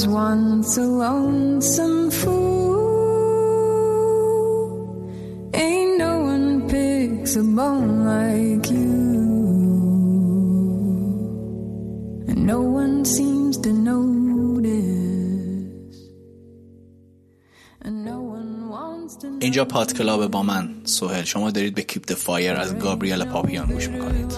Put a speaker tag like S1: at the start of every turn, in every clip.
S1: was once a lonesome fool. Ain't no one picks a bone like you. And no one seems to notice. And no one wants to know.
S2: اینجا پاد کلاب با من سوهل شما دارید به کیپ فایر از گابریل پاپیان گوش میکنید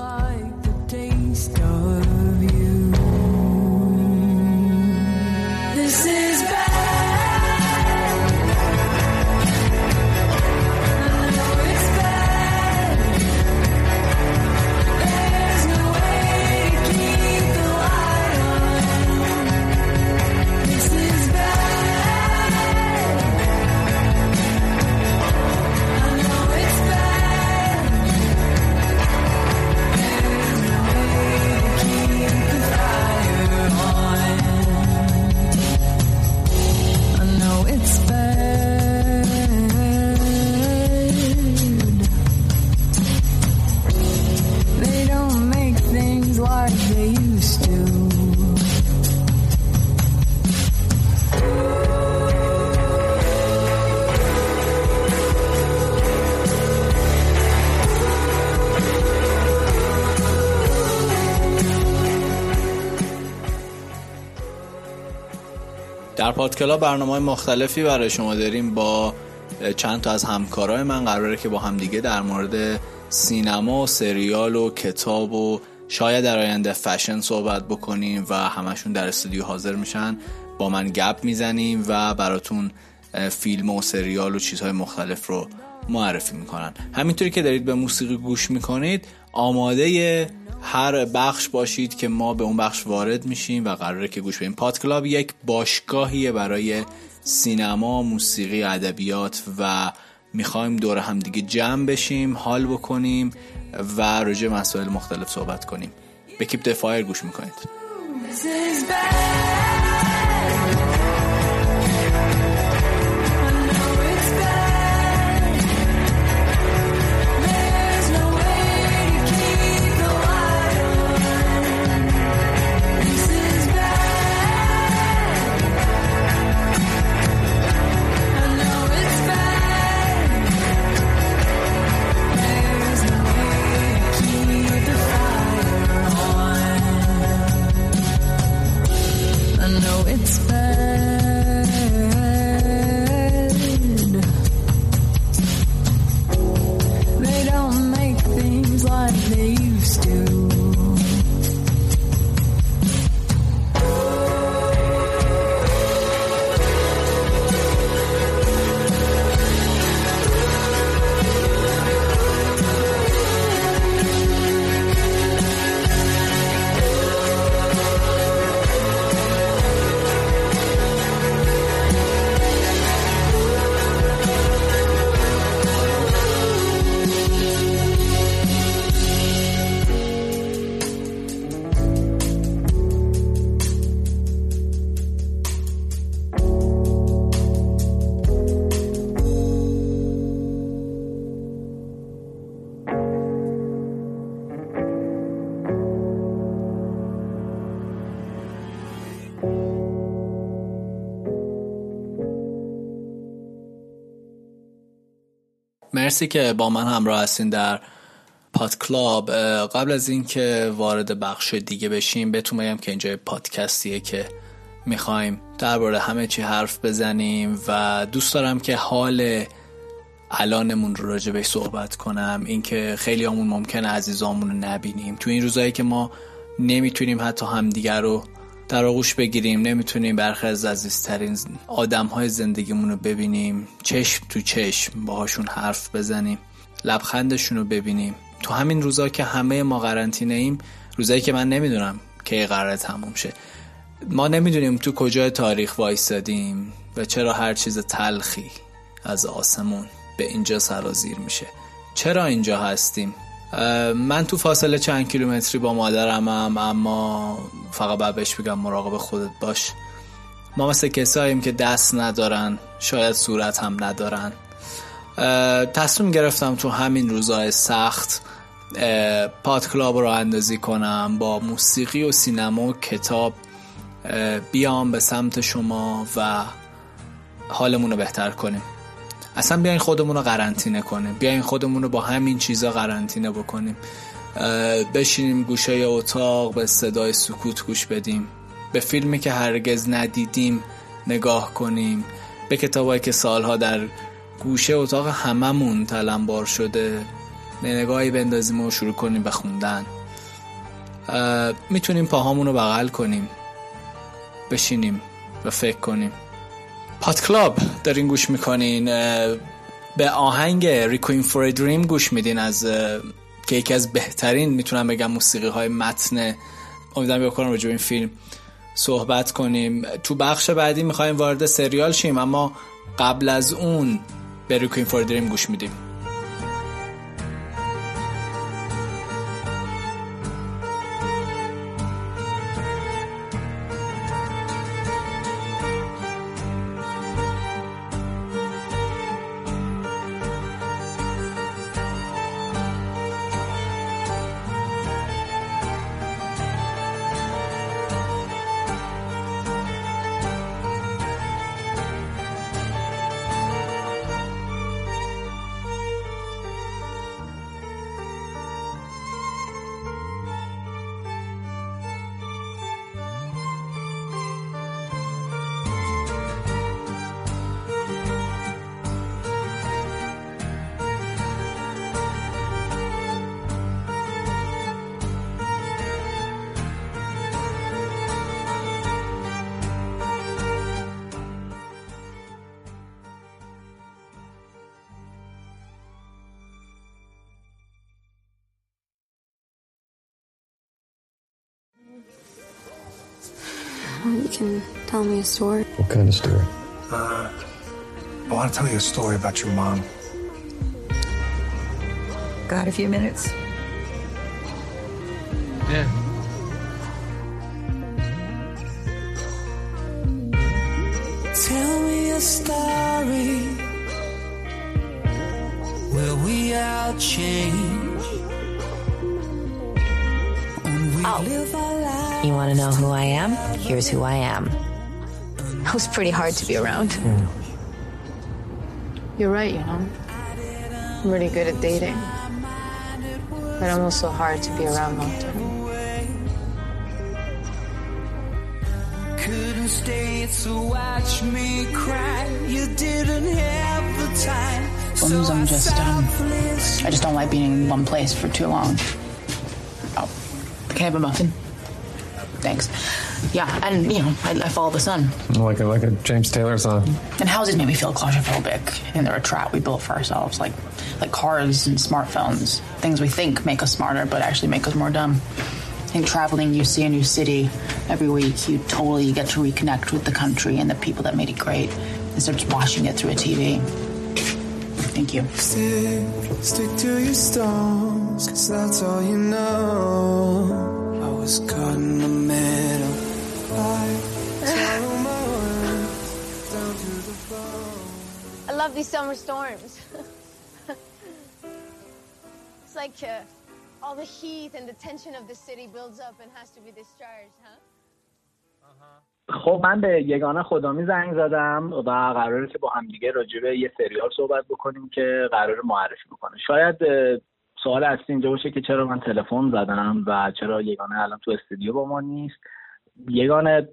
S2: پادکلا برنامه مختلفی برای شما داریم با چند تا از همکارای من. قراره که با همدیگه در مورد سینما و سریال و کتاب و شاید در آینده فشن صحبت بکنیم و همشون در استودیو حاضر میشن با من گپ می‌زنیم و براتون فیلم و سریال و چیزهای مختلف رو معرفی می‌کنن. همینطوری که دارید به موسیقی گوش می‌کنید آماده هر بخش باشید که ما به اون بخش وارد میشیم و قراره که گوش بدیم. پادکلاب یک باشگاهیه برای سینما، موسیقی، ادبیات و می‌خوایم دور هم دیگه جمع بشیم حال بکنیم و راجع مسائل مختلف صحبت کنیم. به کیپ دفایر گوش می‌کنید. مرسی که با من همراه هستین در پاد کلاب. قبل از اینکه وارد بخش دیگه بشیم بهتون بگم که اینجا یه پادکستیه که می‌خوایم درباره همه چی حرف بزنیم و دوست دارم که حال الانمون رو راجع بهش صحبت کنم. اینکه خیلی همون ممکنه عزیزامون رو نبینیم. تو این روزایی که ما نمی‌تونیم حتی همدیگر رو در آغوش بگیریم نمی‌تونیم برخی از عزیزترین آدم های رو ببینیم. چشم تو چشم باهاشون حرف بزنیم. لبخندشون رو ببینیم. تو همین روزا که همه ما قرنطینه ایم روزایی که من نمی‌دونم کی قراره تموم شه. ما نمی‌دونیم تو کجای تاریخ وایستادیم و چرا هر چیز تلخی از آسمون به اینجا سرازیر میشه. چرا اینجا هستیم؟ من تو فاصله چند کیلومتری با مادرمم اما فقط باید بهش بگم مراقب خودت باش. ما مثل کساییم که دست ندارن شاید صورت هم ندارن. تصمیم گرفتم تو همین روزهای سخت پاد کلاب رو اندازی کنم با موسیقی و سینما و کتاب بیام به سمت شما و حالمون رو بهتر کنیم. اصلا بیاین خودمون رو قرنطینه کنیم. بیاین خودمون رو با همین چیزا قرنطینه بکنیم. بشینیم گوشه اتاق به صدای سکوت گوش بدیم. به فیلمی که هرگز ندیدیم نگاه کنیم. به کتابایی که سالها در گوشه اتاق هممون تلمبار شده. نگاهی بندازیم و شروع کنیم به خوندن. می‌تونیم پاهامون رو بغل کنیم. بشینیم و فکر کنیم. پات کلاب دارین گوش می‌کنین به آهنگ ریکوین فور دریم گوش میدین از که یکی از بهترین می‌تونم بگم موسیقی های متن. امیدوارم بکنم راجع این فیلم صحبت کنیم. تو بخش بعدی می‌خوایم وارد سریال شیم اما قبل از اون به ریکوین فور دریم گوش میدیم.
S3: Can tell me a story.
S4: What kind of story?
S5: Uh, I want to tell you a story about your mom.
S6: Got a few minutes?
S2: Yeah.
S1: Tell me a story where we all change. And we live our lives.
S7: You want to know who I am? Here's who I am.
S8: It was pretty hard to be around. You're right, you know. I'm really good at dating. But I'm also hard to be around long term.
S1: Couldn't stay to watch me cry. You didn't have the time.
S9: Sometimes I'm just, um, I just don't like being in one place for too long. Can I have a muffin? Thanks. Yeah, and you know, I, I follow the sun.
S4: Like a like a James Taylor song.
S9: And houses make me feel claustrophobic, and they're a trap we built for ourselves, like like cars and smartphones, things we think make us smarter, but actually make us more dumb. I think traveling, you see a new city every week, you totally get to reconnect with the country and the people that made it great instead of just watching it through a TV. Thank you.
S1: Stick, stick to your stones, cause that's all you know. I was caught in the middle. I
S10: love these summer storms. it's like uh, all the heat and the tension of the city builds up and has to be discharged, huh?
S11: خب من به یگانه خدامی زنگ زدم و قراره که با همدیگه راجع به یه سریال صحبت بکنیم که قرار معرفی بکنه شاید سوال اصلی اینجا باشه که چرا من تلفن زدم و چرا یگانه الان تو استودیو با ما نیست؟ یگانه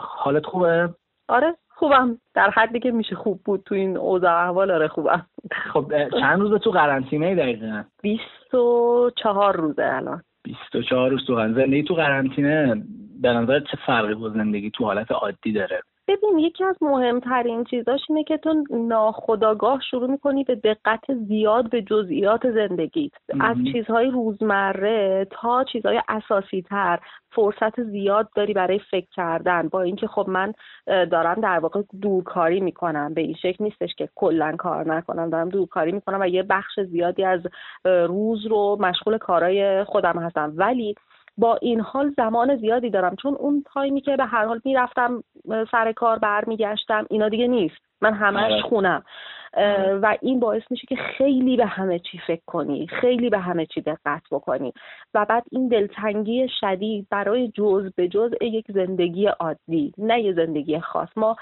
S11: حالت خوبه؟
S12: آره خوبم. در حدی که میشه خوب بود تو این اوضاع. احوال آره خوبم.
S11: خب چند روز تو قرنطینه دقیقا؟
S12: بیست و چهار روزه الان.
S11: 24 روز تو زندگی تو قرنطینه به نظر چه فرقی با زندگی تو حالت عادی داره؟
S12: ببین یکی از مهمترین چیزاش اینه که تو ناخداگاه شروع می‌کنی به دقت زیاد به جزئیات زندگیت. از چیزهای روزمره تا چیزهای اساسی تر فرصت زیاد داری برای فکر کردن. با اینکه خب من دارم در واقع دورکاری می‌کنم. به این شکل نیستش که کلا کار نکنم. دارم دورکاری می‌کنم و یه بخش زیادی از روز رو مشغول کارهای خودم هستم. ولی با این حال زمان زیادی دارم. چون اون تایمی که به هر حال می‌رفتم سر کار برمیگشتم اینا دیگه نیست. من همش
S11: آره.
S12: خونم. و این باعث میشه که خیلی به همه چی فکر کنی خیلی به همه چی دقت بکنی. و بعد این دلتنگی شدید برای جز به جز یک زندگی عادی نه یه زندگی خاص. ما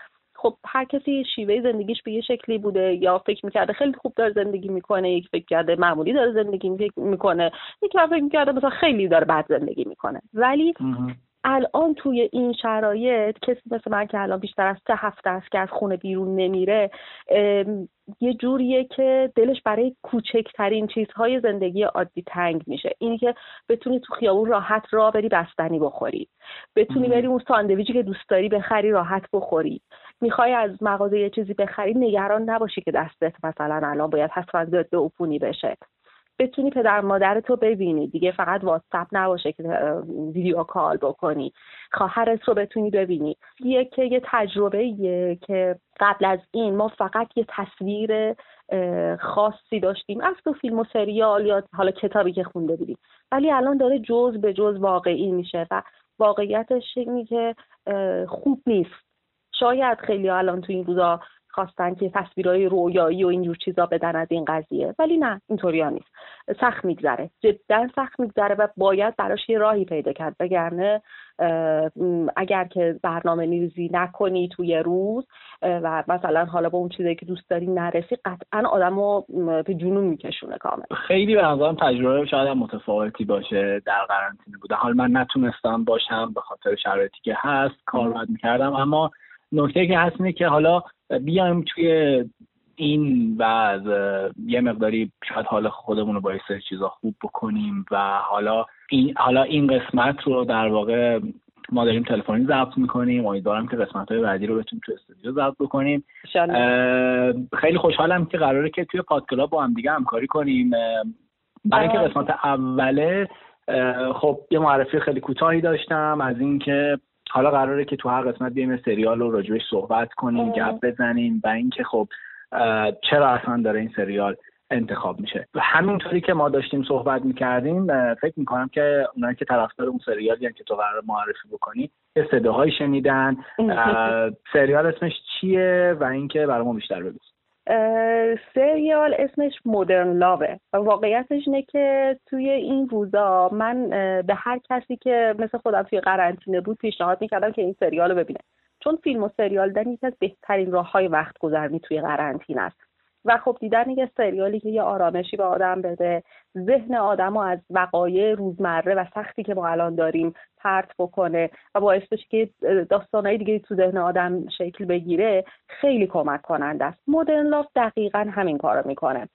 S12: خب هر کسی شیوه زندگیش به یه شکلی بوده یا فکر می‌کرده خیلی خوب داره زندگی می‌کنه یک فکر کرده معمولی داره زندگی می‌کنه یک فکر می‌کرده مثلا خیلی داره بد زندگی می‌کنه. ولی الان توی این شرایط کسی مثل من که الان بیشتر از سه هفته است که از خونه بیرون نمیره یه جوریه که دلش برای کوچکترین چیزهای زندگی عادی تنگ میشه. اینی که بتونی تو خیابون راحت را بری بستنی بخوری. بتونی بری اون ساندویچی که دوست داری بخری راحت بخوری. می‌خوای از مغازه یه چیزی بخری نگران نباشی که دستت مثلا الان باید حتما ضد عفونی بشه. بتونی پدر مادر تو ببینی. دیگه فقط واتساپ نباشه که ویدیو کال بکنی. خواهرت رو بتونی ببینی. یه که یه تجربه که قبل از این ما فقط یه تصویر خاصی داشتیم. از تو فیلم و سریال یا حالا کتابی که خونده بودیم ولی الان داره جز به جز واقعی میشه و واقعیتش اینی که خوب نیست. شاید خیلی الان تو این روزا خواستن که تصویرهای رویایی و اینجور چیزا بدن از این قضیه. ولی نه اینطوری ها نیست. سخت میگذره. جدا سخت میگذره و باید براش یه راهی پیدا کرد. بگرنه اگر که برنامه نیزی نکنی توی روز و مثلا حالا با اون چیزی که دوست داری نرسی قطعا آدم رو به جنون میکشونه کامل.
S11: خیلی به نظرم تجربه شاید متفاوتی باشه در قرنطینه بوده. حال من نتونستم باشم به خاطر شرایطی که هست کار باید می‌کردم. اما نکته که هست اینه که حالا بیایم توی این و یه مقداری شاید حالا خودمون رو با سری چیزا خوب بکنیم و حالا این حالا این قسمت رو در واقع ما داریم تلفنی ضبط می‌کنیم. امیدوارم که قسمت های بعدی رو بتونیم تو استودیو ضبط بکنیم. خیلی خوشحالم که قراره که توی پادکلاب با هم دیگه همکاری کنیم. برای اینکه قسمت اوله خب یه معرفی خیلی کوتاهی داشتم از اینکه حالا قراره که تو هر قسمت بیایم سریال رو راجبش صحبت کنیم گپ بزنیم و اینکه خب چرا اصلا داره این سریال انتخاب میشه. و همینطوری که ما داشتیم صحبت می‌کردیم فکر می‌کنم که اونایی که طرفدار اون سریالی که تو قرار معرفی بکنی یه صداهایی شنیدن. سریال اسمش چیه و اینکه برای ما بیشتر بگو.
S12: سریال اسمش مدرن لاوه و واقعیتش اینه که توی این روزا من به هر کسی که مثل خودم توی قرنطینه بود پیشنهاد می‌کردم که این سریال رو ببینه. چون فیلم و سریال دیدن یکی از بهترین راه های وقت گذرنی توی قرنطینه است. و خب دیدن یه سریالی که یه آرامشی به آدم بده ذهن آدم رو از وقایع روزمره و سختی که ما الان داریم پرت بکنه و باعث بشه که داستانهای دیگه تو ذهن آدم شکل بگیره خیلی کمک کننده است. مدرن لاف دقیقا همین کارو می‌کنه.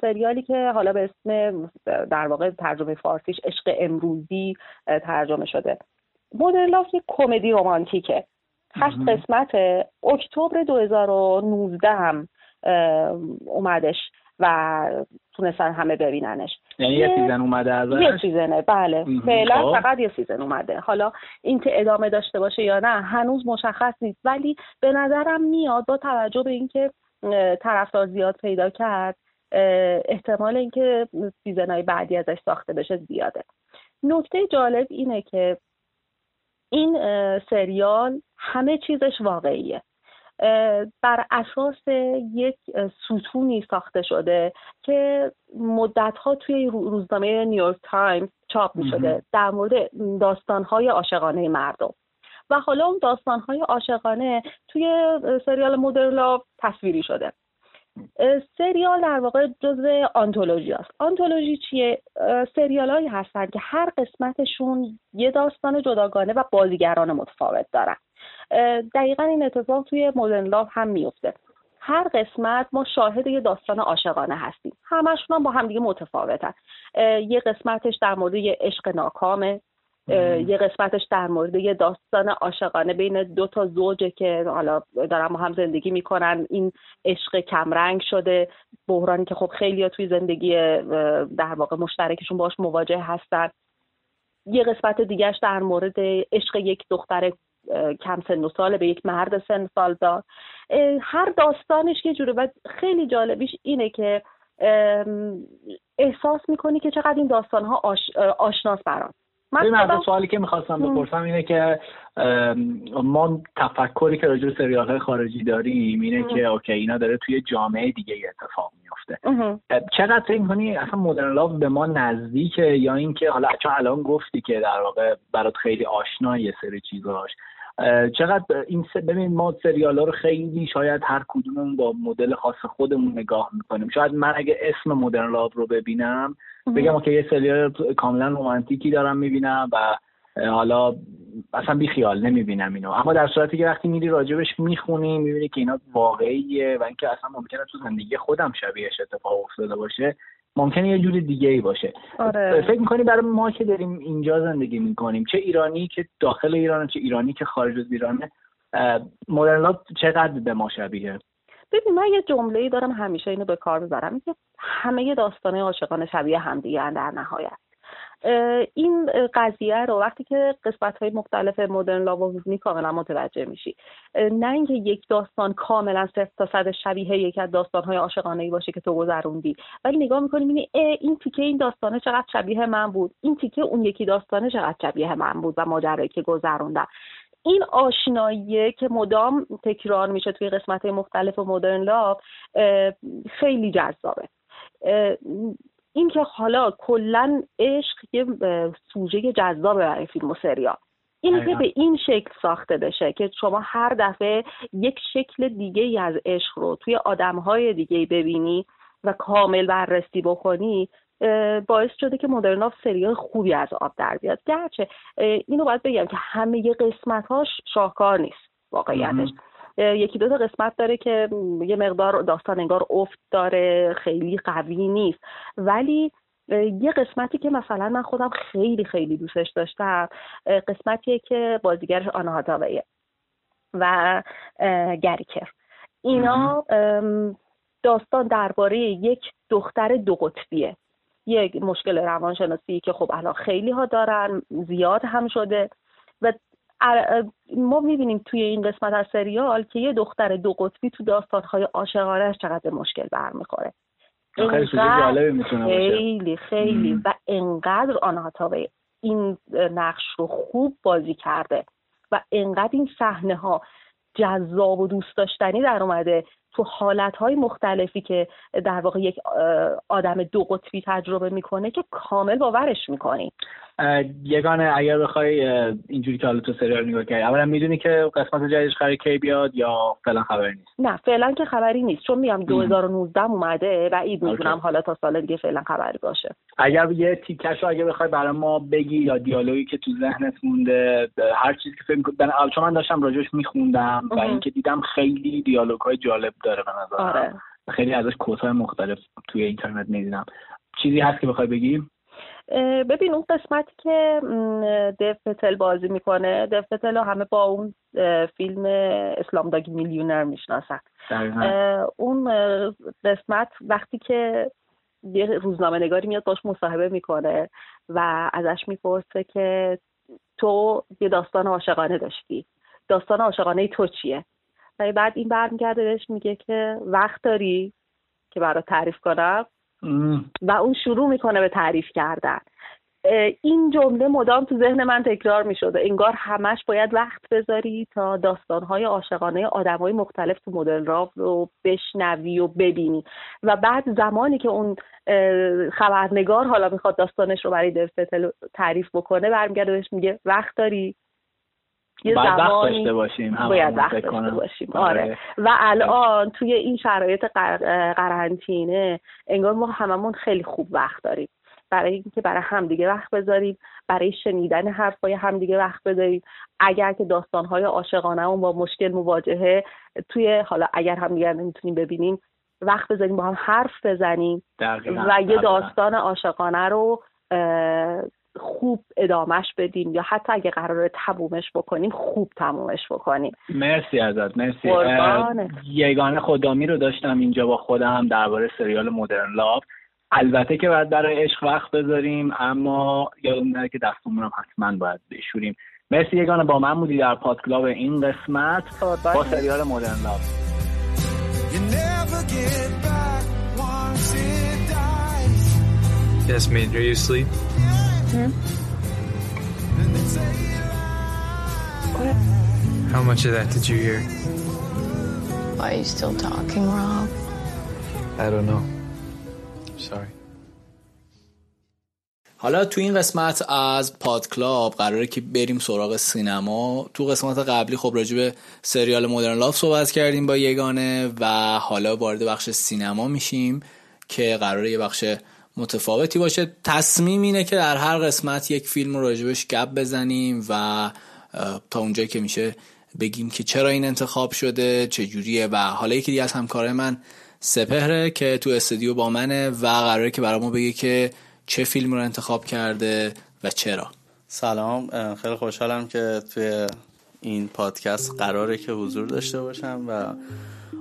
S12: سریالی که حالا به اسم در واقع ترجمه فارسیش عشق امروزی ترجمه شده. Modern Love یک کمدی رمانتیکه. هشت قسمت اکتبر 2019 هم. اومدش و تونستن همه ببیننش.
S11: یعنی یه season اومده ازش؟
S12: یه season ه بله. فعلا خب. فقط یه season اومده. حالا این که ادامه داشته باشه یا نه هنوز مشخص نیست. ولی به نظرم میاد با توجه به اینکه طرفدار زیاد پیدا کرد احتمال اینکه season های بعدی ازش ساخته بشه زیاده. نکته جالب اینه که این سریال همه چیزش واقعیه. بر اساس یک ستونی ساخته شده که مدتها توی روزنامه نیویورک تایمز چاپ می شده در مورد داستانهای عاشقانه مردم. و حالا اون داستانهای عاشقانه توی سریال مدرن تصویری شده. سریال در واقع جزء آنتولوژی است. آنتولوژی چیه؟ سریال هایی هستن که هر قسمتشون یه داستان جداگانه و بازیگران متفاوت دارن. دقیقا این اتفاق توی مدرن لاف هم میفته هر قسمت ما شاهد یه داستان عاشقانه هستیم. همشون هم با همدیگه متفاوتن. یه قسمتش در مورد یه عشق ناکامه. یه قسمتش در مورد یه داستان عاشقانه بین دو تا زوجه که حالا دارن با هم زندگی می‌کنن. این عشق کمرنگ شده. بحرانی که خب خیلی توی زندگی در واقع مشترکشون باش مواجه هستن. یه قسمت دیگهش در مورد عشق یک دختر کم سن و ساله به یک مرد سن سال دار. هر داستانش یه جوره. و خیلی جالبیش اینه که احساس می‌کنی که چقدر این داستان ها آش، آشناس برام.
S11: من از سوالی که می‌خواستم بپرسم اینه که ما تفکری که راجع سریال های خارجی داریم اینه که اوکی اینا داره توی جامعه دیگه اتفاق میفته چقدر فکر کنی اصلا مدرن لاو به ما نزدیکه؟ یا اینکه حالا چون الان گفتی که در واقع برات خیلی آشنا یه سری چیزاش. چقدر این ببین ما سریال ها رو خیلی شاید هر کدوممون با مدل خاص خودمون نگاه می‌کنیم. شاید من اگه اسم مدرن لاو رو ببینم بگم که یه سریال کاملا رومانتیکی دارم می‌بینم و حالا اصلا بی خیال نمی‌بینم اینو. اما در صورتی که وقتی میری راجبش می‌خونی می‌بینی که اینا واقعیه و اینکه اصلا ممکنه تو زندگی خودم شبیهش اتفاق افتاده باشه. ممکنه یه جور دیگه ای باشه.
S12: آره.
S11: فکر می‌کنی برای ما که داریم اینجا زندگی می‌کنیم چه ایرانی که داخل ایران چه ایرانی که خارج از ایرانه مدرن چقدر به ما شبیه؟
S12: ببین من یه جمله ای دارم همیشه اینو به کار می‌برم. که همه داستانه عاشقانه شبیه همدیگه در نهایت. این قضیه رو وقتی که قسمت های مختلف مدرن لاو می‌بینی کاملا متوجه میشی. نه اینکه یک داستان کاملا صفر تا صد شبیه یک از داستان های عاشقانه ای باشه که تو گذروندی. ولی نگاه می‌کنی می‌بینی این تیکه این داستانه چقدر شبیه من بود. این تیکه اون یکی داستانه چقدر شبیه من بود و ماجرایی که گذروندم. این آشنایی که مدام تکرار میشه توی قسمت های مختلف مدرن لاو خیلی جذابه. این که حالا کلا عشق یه سوژه جذابه برای فیلم و سریال. این که به این شکل ساخته بشه که شما هر دفعه یک شکل دیگه ای از عشق رو توی آدمهای دیگه ببینی و کامل بررسی بکنی باعث شده که مدرناف سریال خوبی از آب در بیاد. گرچه اینو باید بگم که همه قسمتاش شاهکار نیست واقعیتش. یکی دو تا قسمت داره که یه مقدار داستان انگار افت داره خیلی قوی نیست. ولی یه قسمتی که مثلا من خودم خیلی خیلی دوستش داشتم قسمتیه که بازیگرش آنها و گریکر. اینا داستان درباره یک دختر دو قطبیه. یک مشکل روانشناسی که خب الان خیلی ها دارن زیاد هم شده. و ما می‌بینیم توی این قسمت از سریال که یه دختر دو قطبی تو داستانهای عاشقانهش چقدر مشکل برمیخوره خیلی خیلی و انقدر آنها تا به این نقش رو خوب بازی کرده و انقدر این صحنه ها جذاب و دوست داشتنی در اومده تو حالتهای مختلفی که در واقع یک آدم دو قطبی تجربه می‌کنه که کامل باورش می‌کنی.
S11: یگانه اگر بخوای اینجوری که حالا تو سریال نگاه کردی اولا می‌دونی که قسمت جدیدش قرار کی بیاد یا فعلا خبری نیست؟
S12: نه فعلا که خبری نیست. چون میام 2019 اومده بعید می‌دونم حالا تا سال دیگه فعلا خبری باشه.
S11: اگر یه تیکش رو اگه بخوای برای ما بگی یا دیالوگی که تو ذهنت مونده هر چیزی که فکر کنم چون من داشتم راجعش میخوندم و اینکه دیدم خیلی دیالوگ های جالب داره به نظر
S12: آره.
S11: خیلی ازش کوتاه مختلف توی اینترنت می‌دیدم چیزی هست که بخوای بگی؟
S12: ببین اون قسمتی که دف پتل بازی می‌کنه دف پتل همه با اون فیلم اسلام داگ میلیونر می‌شناسن. اون قسمت وقتی که یه روزنامه نگاری میاد باش مصاحبه می‌کنه و ازش می‌پرسه که تو یه داستان عاشقانه داشتی. داستان عاشقانه تو چیه؟ و بعد این برمیگرده بهش میگه که وقت داری که برات تعریف کنم. و اون شروع می‌کنه به تعریف کردن. این جمله مدام تو ذهن من تکرار می انگار همش باید وقت بذاری تا داستانهای عاشقانه آدمهای مختلف تو مدل راو رو بشنوی و ببینی. و بعد زمانی که اون خبرنگار حالا می‌خواد داستانش رو برای دفتل تعریف بکنه برمیگرده بهش میگه وقت داری؟
S11: یه باید وقت داشته باشیم
S12: باید وقت داشته باشیم. آره. آره. و الان توی این شرایط قرنطینه انگار ما هممون خیلی خوب وقت داریم. برای اینکه برای همدیگه وقت بذاریم برای شنیدن حرفای همدیگه وقت بذاریم. اگر که داستانهای عاشقانهمون با مشکل مواجهه توی حالا اگر همدیگه نمی‌تونیم ببینیم وقت بذاریم با هم حرف بزنیم و یه داستان عاشقانه رو خوب ادامش بدیم یا حتی اگه قرار تمومش بکنیم خوب تمومش بکنیم.
S11: مرسی ازت مرسی. یگانه خدامی رو داشتم اینجا با خودم درباره سریال مدرن لاف البته که باید برای عشق وقت بذاریم اما یادم نره که دستمون هم حتما باید بشوریم. مرسی یگانه با من بودی در پادکلاب این قسمت با سریال مدرن لاف
S13: Yes, are you asleep?
S12: Hmm?
S13: How much of that did you hear?
S8: Why are you still talking, Rob?
S13: I don't know. Sorry.
S2: حالا تو این قسمت از پاد کلاب قراره که بریم سراغ سینما تو قسمت قبلی خب راجع به سریال مدرن لاف صحبت کردیم با یگانه و حالا وارد بخش سینما میشیم که قراره یه بخش متفاوتی باشه. تصمیم اینه که در هر قسمت یک فیلم رو راجبش گپ بزنیم و تا اونجایی که میشه بگیم که چرا این انتخاب شده چجوریه و حالا یکی دیگه از همکارای من سپهره که تو استودیو با منه و قراره که برامون بگه که چه فیلم رو انتخاب کرده و چرا.
S14: سلام خیلی خوشحالم که توی این پادکست قراره که حضور داشته باشم و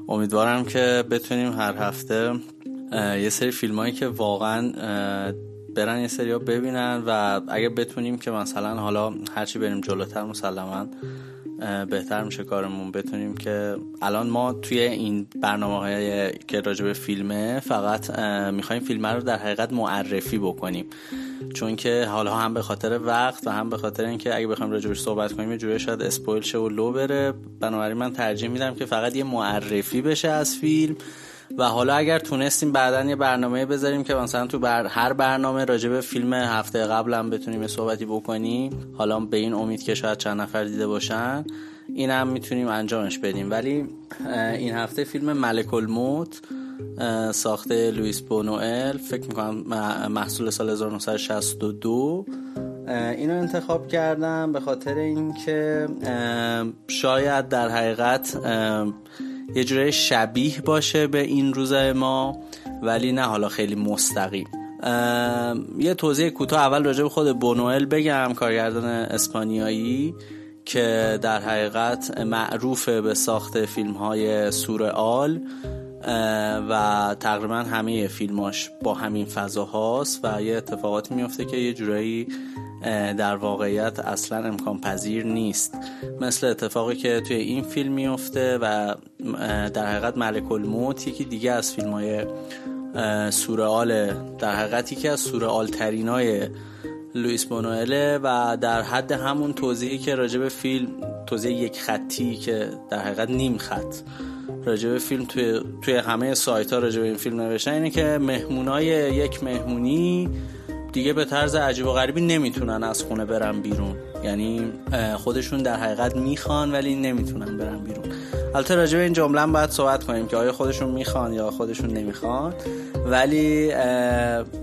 S14: امیدوارم که بتونیم هر هفته یه سری فیلم هایی که واقعا برن یه سری ها ببینن و اگه بتونیم که مثلا حالا هرچی بریم جلوتر مسلما بهتر میشه کارمون. بتونیم که الان ما توی این برنامه های که راجع به فیلمه فقط می‌خوایم فیلم رو در حقیقت معرفی بکنیم. چون که حالا هم به خاطر وقت و هم به خاطر اینکه اگه بخوایم راجبش صحبت کنیم یه جوری شاید اسپویل شه و لو بره. بنابراین من ترجیح میدم که فقط یه معرفی بشه از فیلم. و حالا اگر تونستیم بعدا یه برنامه بذاریم که مثلا تو بر هر برنامه راجع فیلم هفته قبل هم بتونیم یه صحبتی بکنیم. حالا به این امید که شاید چند نفر دیده باشن. این هم می‌تونیم انجامش بدیم. ولی این هفته فیلم ملک الموت ساخته لوئیس بونوئل. فکر می‌کنم محصول سال 1962 اینو انتخاب کردم به خاطر اینکه شاید در حقیقت یه جوری شبیه باشه به این روزای ما ولی نه حالا خیلی مستقیم. یه توضیح کوتاه اول راجع به خود بونوئل بگم کارگردان اسپانیایی که در حقیقت معروف به ساخت فیلم های سورئال و تقریبا همه فیلماش با همین فضا هاست و یه اتفاقاتی میفته که یه جورایی در واقعیت اصلا امکان پذیر نیست. مثل اتفاقی که توی این فیلم میفته و در حقیقت ملک الموت یکی دیگه از فیلم های سورئال در حقیقت یکی از سورئال ترینای لوئیس بونوئله و در حد همون توضیحی که راجع به فیلم توضیح یک خطی که در حقیقت نیم خط راجع به فیلم توی, توی همه سایت ها راجع به این فیلم نوشتن اینه که مهمونای یک مهمونی دیگه به طرز عجیب و غریبی نمی‌تونن از خونه برن بیرون. یعنی خودشون در حقیقت می‌خوان ولی نمی‌تونن برن بیرون. البته راجع به این جمله باید صحبت کنیم که آیا خودشون می‌خوان یا خودشون نمی‌خوان. ولی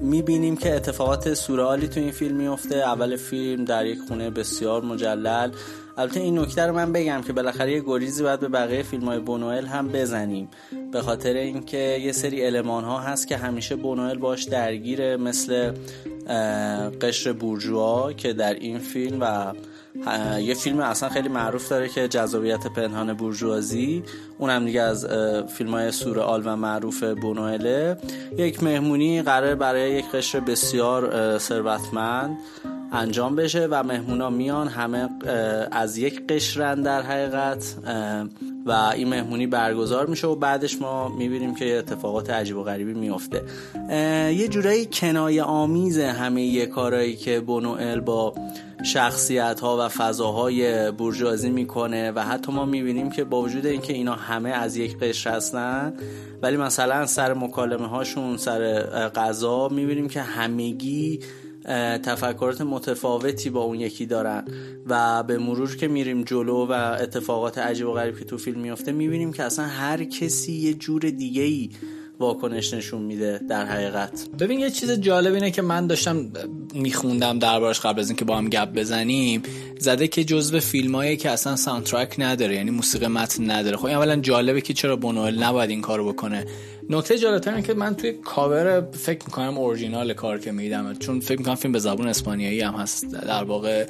S14: می‌بینیم که اتفاقات سورئالی تو این فیلم میفته. اول فیلم در یک خونه بسیار مجلل. البته این نکته رو من بگم که بالاخره یه گریزی باید به بقیه فیلم های بونوئل هم بزنیم. به خاطر اینکه یه سری المان ها هست که همیشه بونوئل باش درگیره مثل قشر بورژوا که در این فیلم و یه فیلم اصلا خیلی معروف داره که جذابیت پنهان بورژوازی. اونم دیگه از فیلم های سورئال و معروف بونوئله یک مهمونی قرار برای یک قشر بسیار ثروتمند. انجام بشه و مهمونا میان همه از یک قشرن در حقیقت و این مهمونی برگزار میشه و بعدش ما می‌بینیم که اتفاقات عجیب و غریبی میفته. یه جورایی کنایه آمیز همه یه کارهایی که بونوئل با شخصیت ها و فضاهای برجوازی می‌کنه و حتی ما می‌بینیم که با وجود اینکه اینا همه از یک قشر هستن ولی مثلا سر مکالمه هاشون سر غذا می‌بینیم که همگی تفکرات متفاوتی با اون یکی دارن و به مرور که میریم جلو و اتفاقات عجیب و غریب که تو فیلم میفته می‌بینیم که اصلا هر کسی یه جور دیگه ای واکنش نشون میده در حقیقت.
S2: ببین یه چیز جالب اینه که من داشتم میخوندم دربارش قبل از اینکه با هم گپ بزنیم. زده که جزو فیلمایی که اصلا soundtrack نداره یعنی موسیقی متن نداره. خب اولا جالبه که چرا بونوئل نباید این کارو بکنه. نکته جالبتر که من توی کاور فکر می‌کنم اورجینال کار که میدم. چون فکر می‌کنم فیلم به زبون اسپانیایی هم هست. در واقع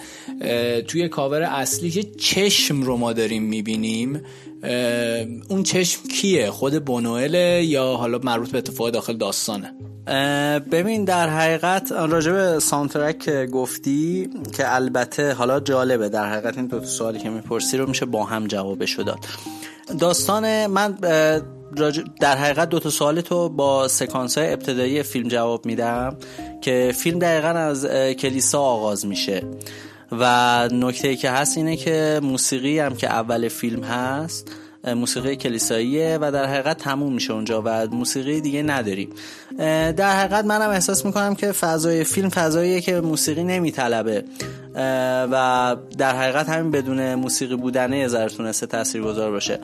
S2: توی کاور اصلی که چشم رو ما داریم می‌بینیم اون چشم کیه؟ خود بونوئل یا حالا مربوط به اتفاق داخل داستانه؟
S14: ببین در حقیقت راجع به گفتی که البته حالا جالبه در حقیقت این دو سوالی که می‌پرسی رو میشه با هم جوابشو داد. داستان من در حقیقت دو تا سوال تو با سکانس های ابتدایی فیلم جواب میدم که فیلم دقیقا از کلیسا آغاز میشه. و نکته که هست اینه که موسیقی هم که اول فیلم هست موسیقی کلیساییه و در حقیقت تموم میشه اونجا و موسیقی دیگه نداریم. در حقیقت منم احساس می‌کنم که فضای فیلم فضاییه که موسیقی نمیطلبه. و در حقیقت همین بدون موسیقی بودنه یه ذره تونسته تاثیرگذار باشه.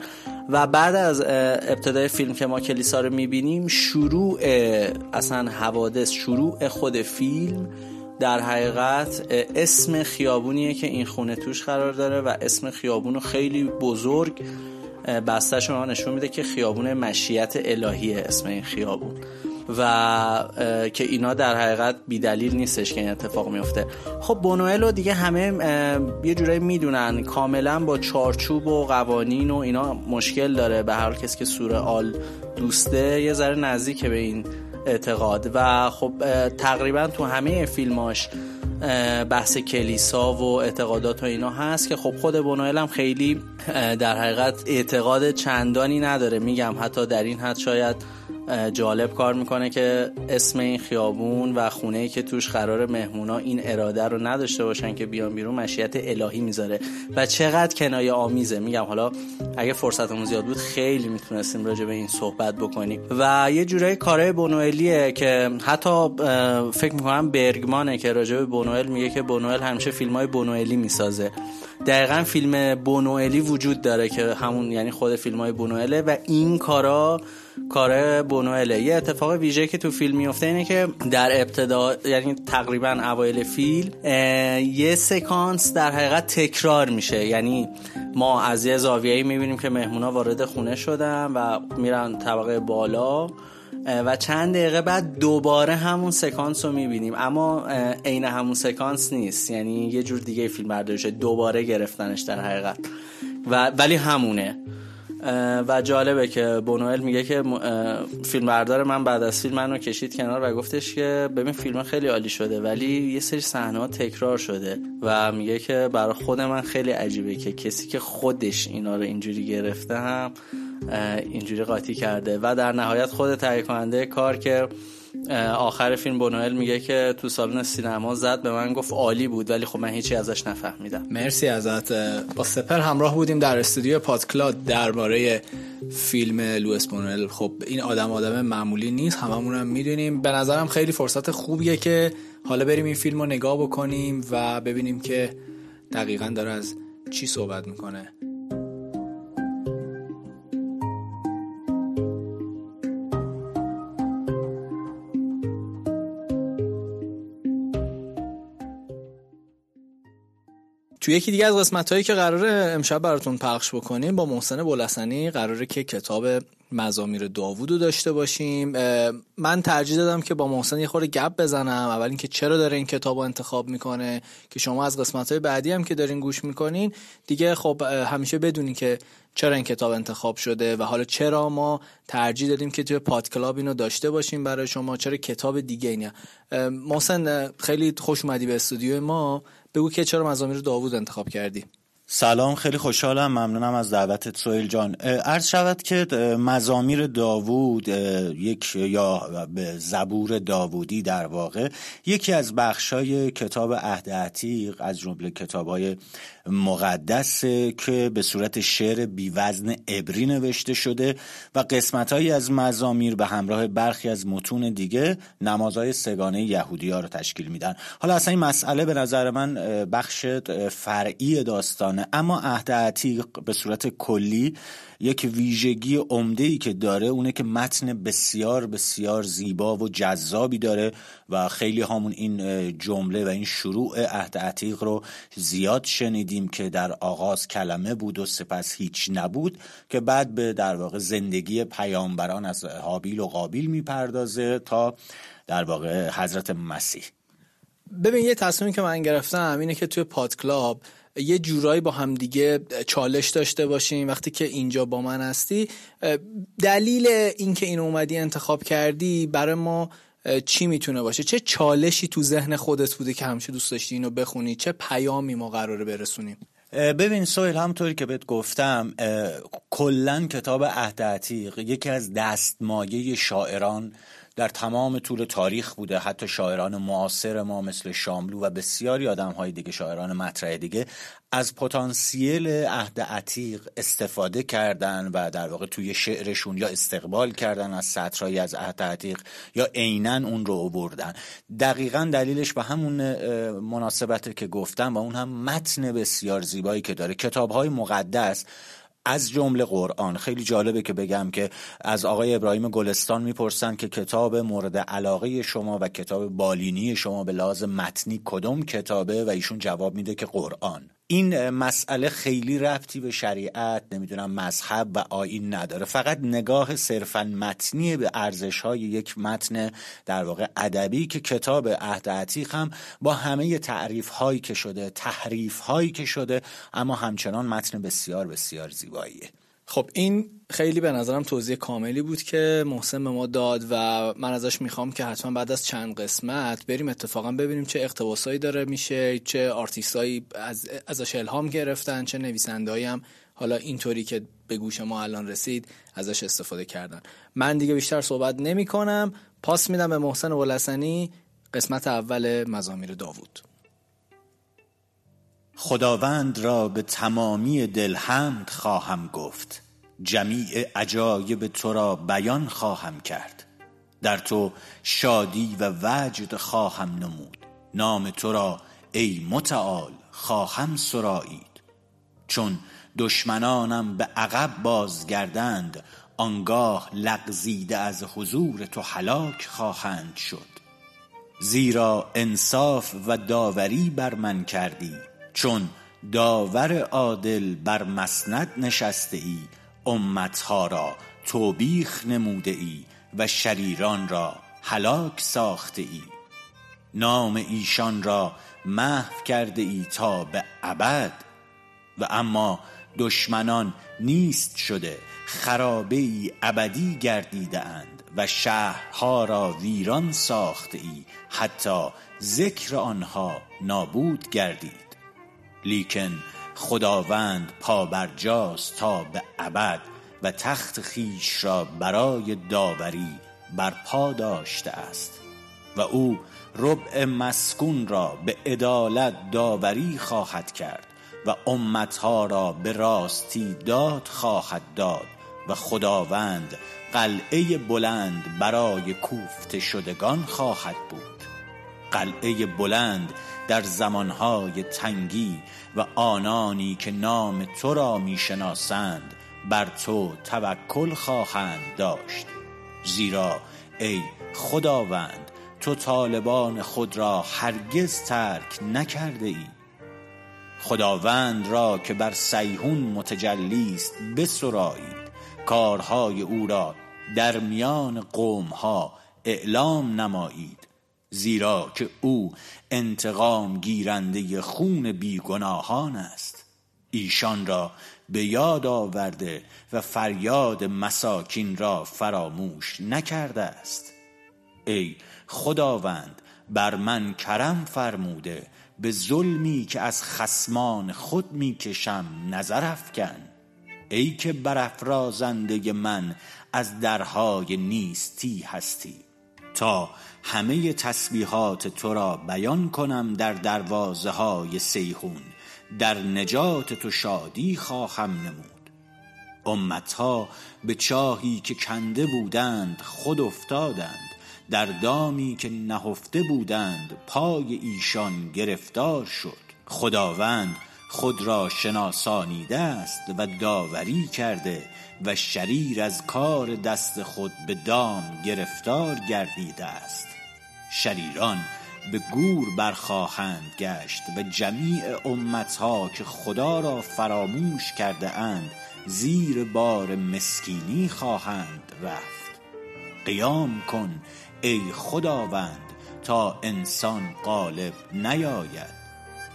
S14: و بعد از ابتدای فیلم که ما کلیسا رو می‌بینیم شروع اصلا حوادث شروع خود فیلم در حقیقت اسم خیابونیه که این خونه توش قرار داره و اسم خیابون خیلی بزرگ بسته شما نشون میده که خیابون مشیت الهیه اسم این خیابون. و که اینا در حقیقت بیدلیل نیستش که این اتفاق میفته. خب بونوئل رو دیگه همه یه جورایی می‌دونن کاملا با چارچوب و قوانین و اینا مشکل داره. به هر کسی که سوره آل دوسته یه ذره نزدیک به این اعتقاد. و خب تقریبا تو همه فیلماش بحث کلیسا و اعتقادات و اینا هست که خب خود بونوئل هم خیلی در حقیقت اعتقاد چندانی نداره. میگم حتی در این حد شاید جالب کار می‌کنه که اسم این خیابون و خونه ای که توش قرار مهمونا این اراده رو نداشته باشن که بیان بیرون مشیت الهی می‌ذاره. و چقدر کنایه آمیزه. میگم حالا اگه فرصتمون زیاد بود خیلی می‌تونستیم راجع به این صحبت بکنیم. و یه جورایی کاره بونوئلیه که حتی فکر می‌کنم برگمانه که راجع به بونوئل میگه که بونوئل همیشه فیلم های بونوئلی می‌سازه. دقیقا فیلم بونوئلی وجود داره که همون یعنی خود فیلم های بونوئله و این کارا کار بونوئله یه اتفاق ویژه که تو فیلم میفته اینه که در ابتدا یعنی تقریبا اوایل فیلم یه سکانس در حقیقت تکرار میشه. یعنی ما از یه زاویه‌ای می‌بینیم که مهمونا وارد خونه شدن و میرن طبقه بالا. و چند دقیقه بعد دوباره همون سکانس رو می‌بینیم. اما عین همون سکانس نیست. یعنی یه جور دیگه فیلم برداری شده. دوباره گرفتنش در حقیقت. و ولی همونه. و جالبه که بونوئل میگه که فیلم بردار من بعد از فیلم منو کشید کنار و گفتش که ببین فیلم خیلی عالی شده ولی یه سری صحنه تکرار شده و میگه که برای خود من خیلی عجیبه که کسی که خودش اینا رو اینجوری گرفته هم اینجوری قاطی کرده. و در نهایت خود تهیه کننده کار که آخر فیلم بونوئل میگه که تو سالن سینما زد به من گفت عالی بود ولی خب من هیچی ازش نفهمیدم.
S2: مرسی ازت. با سپر همراه بودیم در استودیو پادکلاب درباره فیلم لوئیس بونوئل خب این آدم آدم معمولی نیست هممون هم می‌دونیم. به نظرم خیلی فرصت خوبیه که حالا بریم این فیلم رو نگاه بکنیم و ببینیم که دقیقا داره از چی صحبت می‌کنه. توی یکی دیگه از قسمت هایی که قراره امشب براتون پخش بکنیم با محسن بولسنی قراره که کتاب مزامیر داوود رو داشته باشیم. من ترجیح دادم که با محسن یه خورده گپ بزنم. اول اینکه چرا داره این کتاب رو انتخاب می‌کنه که شما از قسمت های بعدی هم که دارین گوش می‌کنین. دیگه خب همیشه بدونین که چرا این کتاب انتخاب شده و حالا چرا ما ترجیح دادیم که توی پادکلاب اینو داشته باشیم برای شما چرا کتاب دیگه اینه. محسن خیلی خوش اومدی به استودیو ما. بگو که چرا مزامیر داوود انتخاب کردی؟
S15: سلام خیلی خوشحالم. ممنونم از دعوتت سویل جان. عرض شود که مزامیر داوود یک یا زبور داوودی در واقع یکی از بخشای کتاب عهد عتیق از جمله کتابای مقدس که به صورت شعر بیوزن عبری نوشته شده و قسمتهایی از مزامیر به همراه برخی از متون دیگه نمازهای سگانه یهودی ها رو تشکیل میدن. حالا اصلا این مسئله به نظر من بخش فرعی داستانه اما عهد عتیق به صورت کلی یک ویژگی عمده ای که داره اونه که متن بسیار بسیار زیبا و جذابی داره و خیلی همون این جمله و این شروع عهد عتیق رو زیاد شنیدیم که در آغاز کلمه بود و سپس هیچ نبود که بعد به در واقع زندگی پیامبران از حابیل و قابیل می‌پردازه تا در واقع حضرت مسیح.
S2: ببین یه تصمیمی که من گرفتم اینه که توی پادکلاب یه جورایی با همدیگه چالش داشته باشیم. وقتی که اینجا با من هستی دلیل اینکه این اومدی انتخاب کردی برای ما چی می‌تونه باشه؟ چه چالشی تو ذهن خودت بوده که همیشه دوست داشتی اینو بخونی؟ چه پیامی ما قراره برسونیم؟
S15: ببین سویل همطوری که بهت گفتم کلا کتاب عهد عتیق یکی از دستمایه شاعران در تمام طول تاریخ بوده. حتی شاعران معاصر ما مثل شاملو و بسیاری آدم های دیگه شاعران مطرح دیگه از پتانسیل عهد عتیق استفاده کردن و در واقع توی شعرشون یا استقبال کردن از سطرهایی از عهد عتیق یا عینا اون رو بردن دقیقا دلیلش به همون مناسبت که گفتم و اون هم متن بسیار زیبایی که داره. کتاب های مقدس از جمله قرآن. خیلی جالبه که بگم که از آقای ابراهیم گلستان می‌پرسن که کتاب مورد علاقه شما و کتاب بالینی شما به لحاظ متنی کدوم کتابه و ایشون جواب میده که قرآن. این مسئله خیلی ربطی به شریعت نمی‌دونم مذهب و آین نداره. فقط نگاه صرفا متنی به ارزش های یک متن در واقع ادبی که کتاب عهد عتیق هم با همه تعریف هایی که شده تحریف هایی که شده اما همچنان متن بسیار بسیار زیباییه.
S2: خب این خیلی به نظرم توضیح کاملی بود که محسن به ما داد و من ازش می‌خوام که حتما بعد از چند قسمت بریم اتفاقا ببینیم چه اقتباسایی داره میشه چه آرتیستایی از ازش الهام گرفتن چه نویسندهایی هم حالا اینطوری که به گوش ما الان رسید ازش استفاده کردن. من دیگه بیشتر صحبت نمی کنم پاس میدم به محسن ولسنی قسمت اول مزامیر داوود.
S15: خداوند را به تمامی دل حمد خواهم گفت. جمیع عجایب تو را بیان خواهم کرد. در تو شادی و وجد خواهم نمود. نام تو را ای متعال خواهم سرایید. چون دشمنانم به عقب بازگردند آنگاه لغزیده از حضور تو هلاک خواهند شد. زیرا انصاف و داوری بر من کردی. چون داور عادل بر مسند نشسته ای امتها را توبیخ نموده ای و شریران را هلاک ساخته ای نام ایشان را محو کرده ای تا به ابد و اما دشمنان نیست شده خرابه ای ابدی گردیده اند و شهرها را ویران ساخته ای حتی ذکر آنها نابود گردید. لیکن خداوند پابرجاست تا به ابد و تخت خیش را برای داوری برپا داشته است و او ربع مسکون را به عدالت داوری خواهد کرد و امتها را به راستی داد خواهد داد و خداوند قلعه بلند برای کوفته شدگان خواهد بود. قلعه بلند در زمانهای تنگی و آنانی که نام تو را می‌شناسند بر تو توکل خواهند داشت. زیرا ای خداوند تو طالبان خود را هرگز ترک نکرده ای. خداوند را که بر سیهون متجلی است بسرایید. کارهای او را در میان قومها اعلام نمایید. زیرا که او انتقام گیرنده خون بیگناهان است. ایشان را به یاد آورده و فریاد مساکین را فراموش نکرده است. ای خداوند بر من کرم فرموده به ظلمی که از خسمان خود می‌کشم نظر افکن. ای که برافرازنده من از درهای نیستی هستی. تا همه تسبیحات تو را بیان کنم در دروازه های سیهون در نجات تو شادی خواهم نمود. امتها به چاهی که کنده بودند خود افتادند. در دامی که نهفته بودند پای ایشان گرفتار شد. خداوند خود را شناسانیده است و داوری کرده و شریر از کار دست خود به دام گرفتار گردیده است. شریران به گور برخواهند گشت و جمیع امتها که خدا را فراموش کرده اند زیر بار مسکینی خواهند رفت. قیام کن ای خداوند تا انسان غالب نیاید.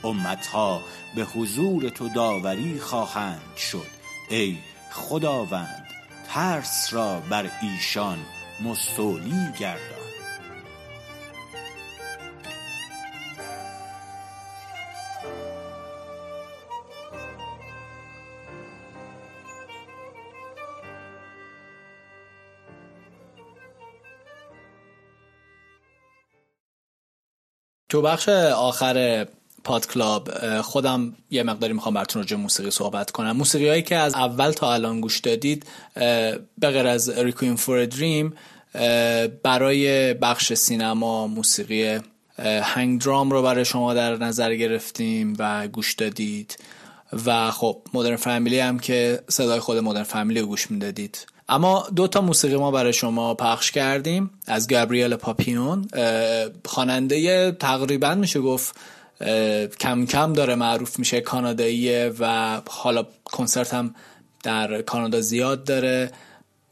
S15: امتها به حضور تو داوری خواهند شد ای خداوند ترس را بر ایشان مستولی گردان.
S2: تو بخش آخر پاد کلاب خودم یه مقداری می‌خوام براتون راجع موسیقی صحبت کنم. موسیقی هایی که از اول تا الان گوش دادید به غیر از ریکوین فور دریم برای بخش سینما موسیقی هنگ درام رو برای شما در نظر گرفتیم و گوش دادید. و خب مدرن فامیلی هم که صدای خود مدرن فامیلی رو گوش می‌دادید. اما دو تا موسیقی ما برای شما پخش کردیم. از گابریل پاپیون خواننده تقریبا میشه گفت کم کم داره معروف میشه کاناداییه و حالا کنسرت هم در کانادا زیاد داره.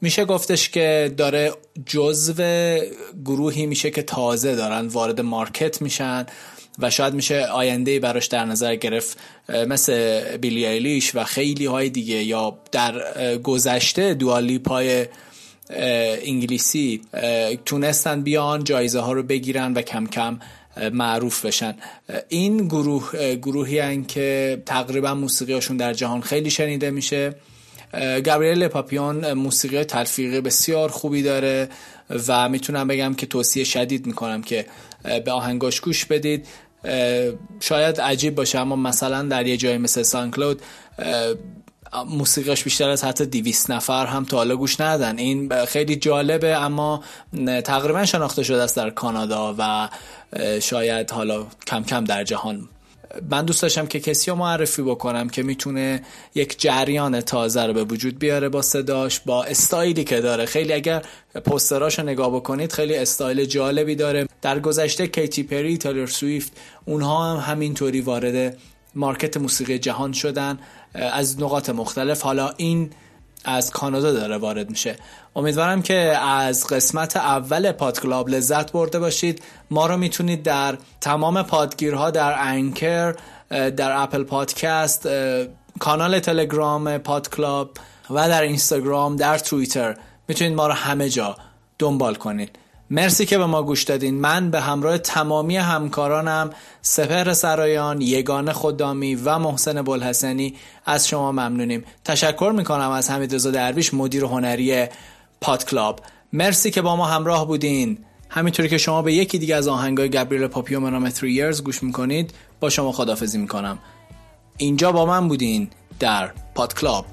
S2: میشه گفتش که داره جزو گروهی میشه که تازه دارن وارد مارکت میشن و شاید میشه آینده براش در نظر گرفت مثل بیلی ایلیش و خیلی های دیگه یا در گذشته دوالی پای انگلیسی تونستن بیان جایزه ها رو بگیرن و کم کم معروف بشن. این گروه گروهی هن که تقریبا موسیقیشون در جهان خیلی شنیده میشه. گابریل پاپیون موسیقی تلفیقی بسیار خوبی داره و می‌تونم بگم که توصیه شدید می‌کنم که به آهنگاش گوش بدید. شاید عجیب باشه اما مثلا در یه جای مثل سانکلود موسیقیش بیشتر از حتی دیویس نفر هم تا حالا گوش ندن این خیلی جالبه اما تقریبا شناخته شده است در کانادا و شاید حالا کم کم در جهان. من دوست داشتم که کسی رو معرفی بکنم که می‌تونه یک جریان تازه رو به وجود بیاره با صداش با استایلی که داره. خیلی اگر پوستراش رو نگاه بکنید خیلی استایل جالبی داره. در گذشته کیتی پری تیلور سویفت اونها هم همینطوری وارد market موسیقی جهان شدن. از نقاط مختلف. حالا این از کانادا داره وارد میشه. امیدوارم که از قسمت اول پادکلاب لذت برده باشید. ما رو می‌تونید در تمام پادگیرها در انکر در اپل پادکست کانال تلگرام پادکلاب و در اینستاگرام در توییتر. می‌تونید ما رو همه جا دنبال کنید. مرسی که به ما گوش دادین. من به همراه تمامی همکارانم سپهر سرایان یگان خدامی و محسن بلحسنی از شما ممنونیم. تشکر می‌کنم از حمید رضا درویش مدیر هنری پاد کلاب. مرسی که با ما همراه بودین. همینطوری که شما به یکی دیگه از آهنگای گابریل پاپیو به نام 3 years گوش می‌کنید با شما خدافزی می‌کنم. اینجا با من بودین در پاد کلاب.